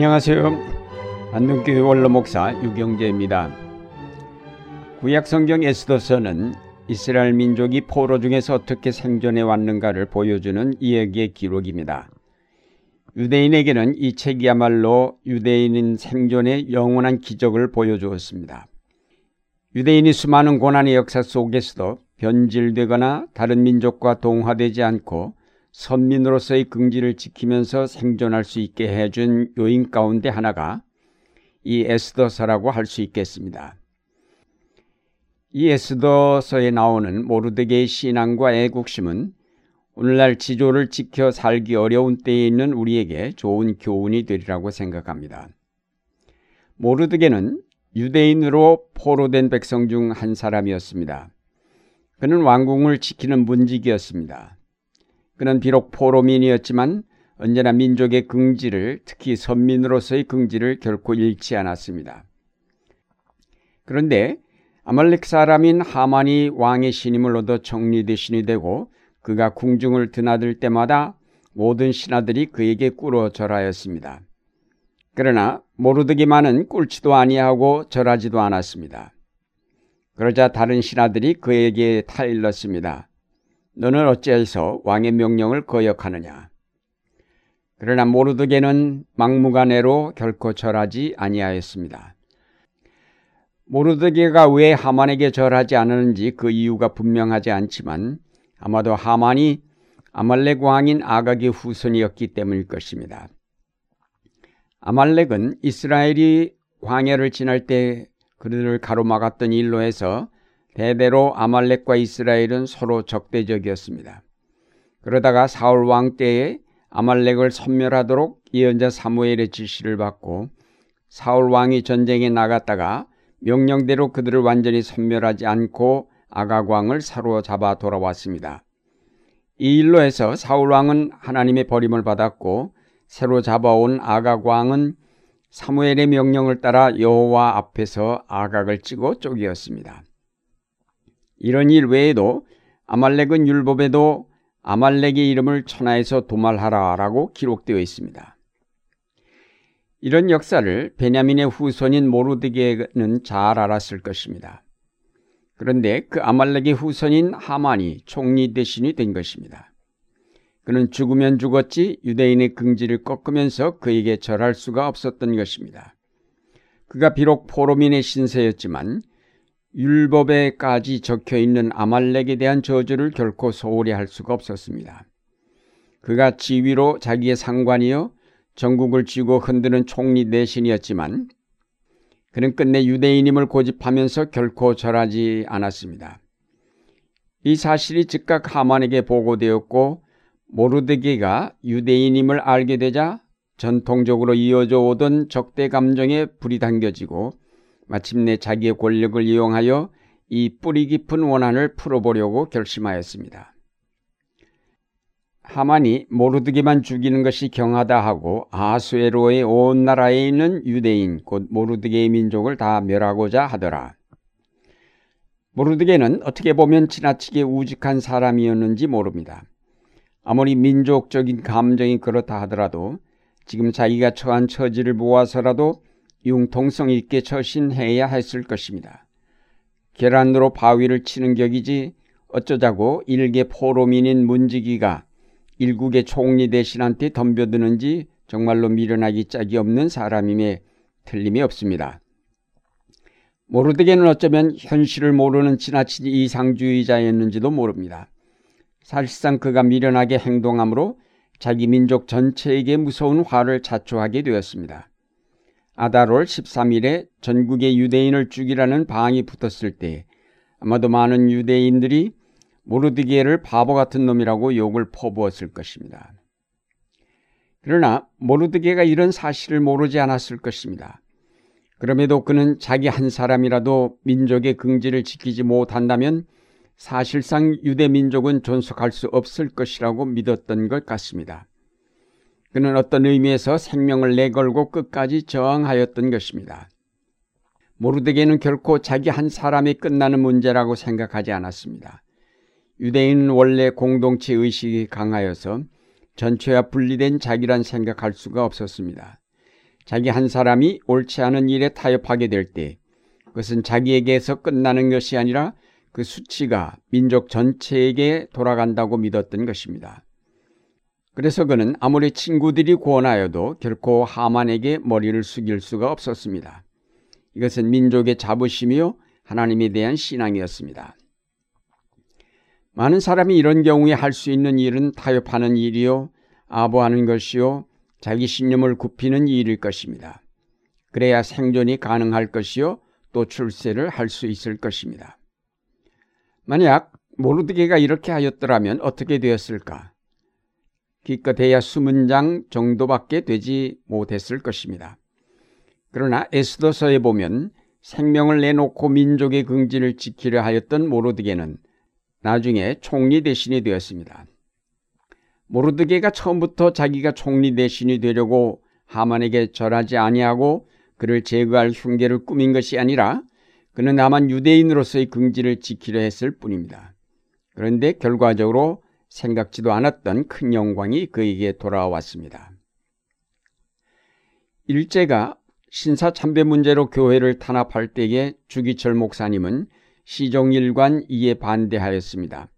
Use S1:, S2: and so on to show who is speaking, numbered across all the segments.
S1: 안녕하세요. 안동교회 원로목사 유경재입니다. 구약성경 에스더서는 이스라엘 민족이 포로 중에서 어떻게 생존해 왔는가를 보여주는 이야기의 기록입니다. 유대인에게는 이 책이야말로 유대인인 생존의 영원한 기적을 보여주었습니다. 유대인이 수많은 고난의 역사 속에서도 변질되거나 다른 민족과 동화되지 않고 선민으로서의 긍지를 지키면서 생존할 수 있게 해준 요인 가운데 하나가 이 에스더서라고 할 수 있겠습니다. 이 에스더서에 나오는 모르드게의 신앙과 애국심은 오늘날 지조를 지켜 살기 어려운 때에 있는 우리에게 좋은 교훈이 되리라고 생각합니다. 모르드게는 유대인으로 포로된 백성 중 한 사람이었습니다. 그는 왕궁을 지키는 문직이었습니다. 그는 비록 포로민이었지만 언제나 민족의 긍지를 특히 선민으로서의 긍지를 결코 잃지 않았습니다. 그런데 아말렉 사람인 하만이 왕의 신임을 얻어 정리대신이 되고 그가 궁중을 드나들 때마다 모든 신하들이 그에게 꿇어 절하였습니다. 그러나 모르드기만은 꿇지도 아니하고 절하지도 않았습니다. 그러자 다른 신하들이 그에게 타일렀습니다. 너는 어찌해서 왕의 명령을 거역하느냐? 그러나 모르드게는 막무가내로 결코 절하지 아니하였습니다. 모르드게가 왜 하만에게 절하지 않았는지 그 이유가 분명하지 않지만 아마도 하만이 아말렉 왕인 아각의 후손이었기 때문일 것입니다. 아말렉은 이스라엘이 광야를 지날 때 그들을 가로막았던 일로 해서 대대로 아말렉과 이스라엘은 서로 적대적이었습니다. 그러다가 사울 왕 때에 아말렉을 섬멸하도록 예언자 사무엘의 지시를 받고 사울 왕이 전쟁에 나갔다가 명령대로 그들을 완전히 섬멸하지 않고 아각 왕을 사로잡아 돌아왔습니다. 이 일로 해서 사울 왕은 하나님의 버림을 받았고 새로 잡아온 아각 왕은 사무엘의 명령을 따라 여호와 앞에서 아각을 찌고 쪼개었습니다. 이런 일 외에도 아말렉은 율법에도 아말렉의 이름을 천하에서 도말하라라고 기록되어 있습니다. 이런 역사를 베냐민의 후손인 모르드게는 잘 알았을 것입니다. 그런데 그 아말렉의 후손인 하만이 총리 대신이 된 것입니다. 그는 죽으면 죽었지 유대인의 긍지를 꺾으면서 그에게 절할 수가 없었던 것입니다. 그가 비록 포로민의 신세였지만 율법에까지 적혀 있는 아말렉에 대한 저주를 결코 소홀히 할 수가 없었습니다. 그가 지위로 자기의 상관이요 전국을 쥐고 흔드는 총리 내신이었지만 그는 끝내 유대인임을 고집하면서 결코 절하지 않았습니다. 이 사실이 즉각 하만에게 보고되었고 모르드게가 유대인임을 알게 되자 전통적으로 이어져 오던 적대 감정에 불이 당겨지고 마침내 자기의 권력을 이용하여 이 뿌리 깊은 원한을 풀어보려고 결심하였습니다. 하만이 모르드게만 죽이는 것이 경하다 하고 아수에로의 온 나라에 있는 유대인 곧 모르드게의 민족을 다 멸하고자 하더라. 모르드게는 어떻게 보면 지나치게 우직한 사람이었는지 모릅니다. 아무리 민족적인 감정이 그렇다 하더라도 지금 자기가 처한 처지를 보아서라도 융통성 있게 처신해야 했을 것입니다. 계란으로 바위를 치는 격이지 어쩌자고 일개 포로민인 문지기가 일국의 총리 대신한테 덤벼드는지 정말로 미련하기 짝이 없는 사람임에 틀림이 없습니다. 모르드게는 어쩌면 현실을 모르는 지나친 이상주의자였는지도 모릅니다. 사실상 그가 미련하게 행동함으로 자기 민족 전체에게 무서운 화를 자초하게 되었습니다. 아다롤 13일에 전국의 유대인을 죽이라는 방이 붙었을 때 아마도 많은 유대인들이 모르드게를 바보 같은 놈이라고 욕을 퍼부었을 것입니다. 그러나 모르드게가 이런 사실을 모르지 않았을 것입니다. 그럼에도 그는 자기 한 사람이라도 민족의 긍지를 지키지 못한다면 사실상 유대 민족은 존속할 수 없을 것이라고 믿었던 것 같습니다. 그는 어떤 의미에서 생명을 내걸고 끝까지 저항하였던 것입니다. 모르드게는 결코 자기 한 사람이 끝나는 문제라고 생각하지 않았습니다. 유대인은 원래 공동체 의식이 강하여서 전체와 분리된 자기란 생각할 수가 없었습니다. 자기 한 사람이 옳지 않은 일에 타협하게 될 때 그것은 자기에게서 끝나는 것이 아니라 그 수치가 민족 전체에게 돌아간다고 믿었던 것입니다. 그래서 그는 아무리 친구들이 구원하여도 결코 하만에게 머리를 숙일 수가 없었습니다. 이것은 민족의 자부심이요 하나님에 대한 신앙이었습니다. 많은 사람이 이런 경우에 할 수 있는 일은 타협하는 일이요 아부하는 것이요 자기 신념을 굽히는 일일 것입니다. 그래야 생존이 가능할 것이요 또 출세를 할 수 있을 것입니다. 만약 모르드게가 이렇게 하였더라면 어떻게 되었을까? 기껏해야 수문 장 정도밖에 되지 못했을 것입니다. 그러나 에스더서에 보면 생명을 내놓고 민족의 긍지를 지키려 하였던 모르드게는 나중에 총리 대신이 되었습니다. 모르드게가 처음부터 자기가 총리 대신이 되려고 하만에게 절하지 아니하고 그를 제거할 흉계를 꾸민 것이 아니라 그는 다만 유대인으로서의 긍지를 지키려 했을 뿐입니다. 그런데 결과적으로 생각지도 않았던 큰 영광이 그에게 돌아왔습니다. 일제가 신사 참배 문제로 교회를 탄압할 때에 주기철 목사님은 시종일관 이에 반대하였습니다.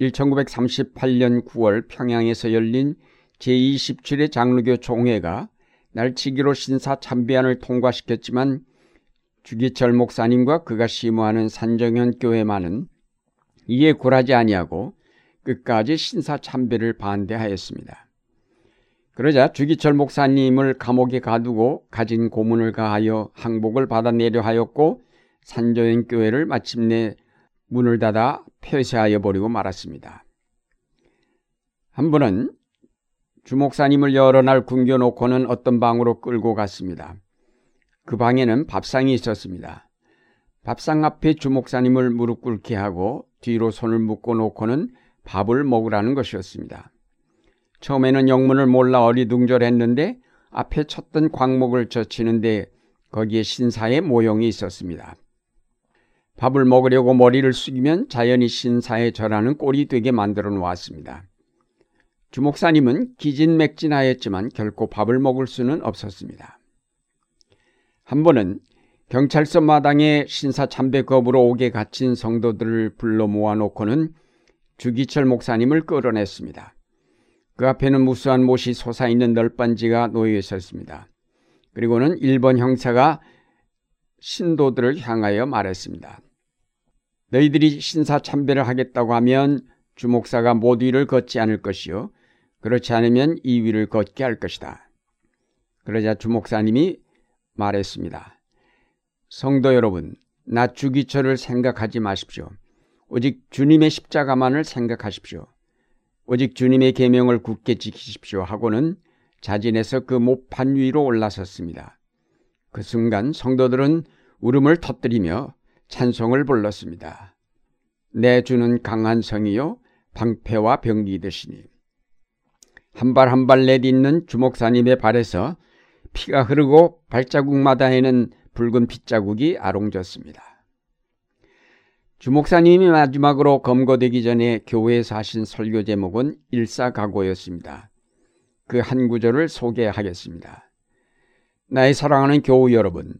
S1: 1938년 9월 평양에서 열린 제27회 장로교 총회가 날치기로 신사 참배안을 통과시켰지만 주기철 목사님과 그가 심무하는 산정현 교회만은 이에 굴하지 아니하고 끝까지 신사참배를 반대하였습니다. 그러자 주기철 목사님을 감옥에 가두고 가진 고문을 가하여 항복을 받아내려 하였고 산조연 교회를 마침내 문을 닫아 폐쇄하여 버리고 말았습니다. 한 번은 주 목사님을 여러 날 굶겨놓고는 어떤 방으로 끌고 갔습니다. 그 방에는 밥상이 있었습니다. 밥상 앞에 주 목사님을 무릎 꿇게 하고 뒤로 손을 묶어 놓고는 밥을 먹으라는 것이었습니다. 처음에는 영문을 몰라 어리둥절했는데 앞에 쳤던 광목을 젖히는데 거기에 신사의 모형이 있었습니다. 밥을 먹으려고 머리를 숙이면 자연히 신사에 절하는 꼴이 되게 만들어 놓았습니다. 주목사님은 기진맥진하였지만 결코 밥을 먹을 수는 없었습니다. 한 번은 경찰서 마당에 신사 참배 거부로 옥에 갇힌 성도들을 불러 모아놓고는 주기철 목사님을 끌어냈습니다. 그 앞에는 무수한 못이 솟아있는 널빤지가 놓여 있었습니다. 그리고는 일본 형사가 신도들을 향하여 말했습니다. 너희들이 신사 참배를 하겠다고 하면 주목사가 못 위를 걷지 않을 것이요. 그렇지 않으면 이 위를 걷게 할 것이다. 그러자 주목사님이 말했습니다. 성도 여러분, 나 주기철을 생각하지 마십시오. 오직 주님의 십자가만을 생각하십시오. 오직 주님의 계명을 굳게 지키십시오 하고는 자진해서 그 목판 위로 올라섰습니다. 그 순간 성도들은 울음을 터뜨리며 찬송을 불렀습니다. 내 주는 강한 성이요 방패와 병기 되시니 한 발 한 발 내딛는 주목사님의 발에서 피가 흐르고 발자국마다에는 붉은 핏자국이 아롱졌습니다. 주목사님이 마지막으로 검거되기 전에 교회에서 하신 설교 제목은 일사각오였습니다. 그 한 구절을 소개하겠습니다. 나의 사랑하는 교우 여러분,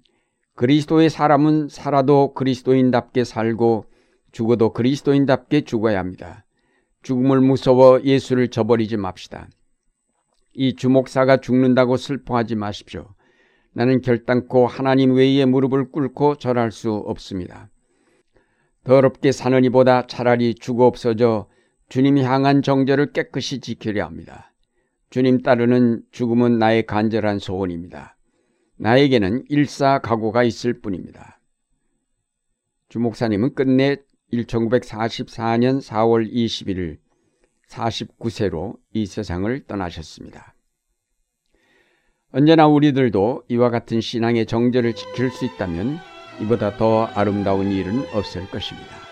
S1: 그리스도의 사람은 살아도 그리스도인답게 살고 죽어도 그리스도인답게 죽어야 합니다. 죽음을 무서워 예수를 저버리지 맙시다. 이 주목사가 죽는다고 슬퍼하지 마십시오. 나는 결단코 하나님 외에 무릎을 꿇고 절할 수 없습니다. 더럽게 사는 이보다 차라리 죽어 없어져 주님이 향한 정절을 깨끗이 지키려 합니다. 주님 따르는 죽음은 나의 간절한 소원입니다. 나에게는 일사각오가 있을 뿐입니다. 주목사님은 끝내 1944년 4월 21일 49세로 이 세상을 떠나셨습니다. 언제나 우리들도 이와 같은 신앙의 정절을 지킬 수 있다면 이보다 더 아름다운 일은 없을 것입니다.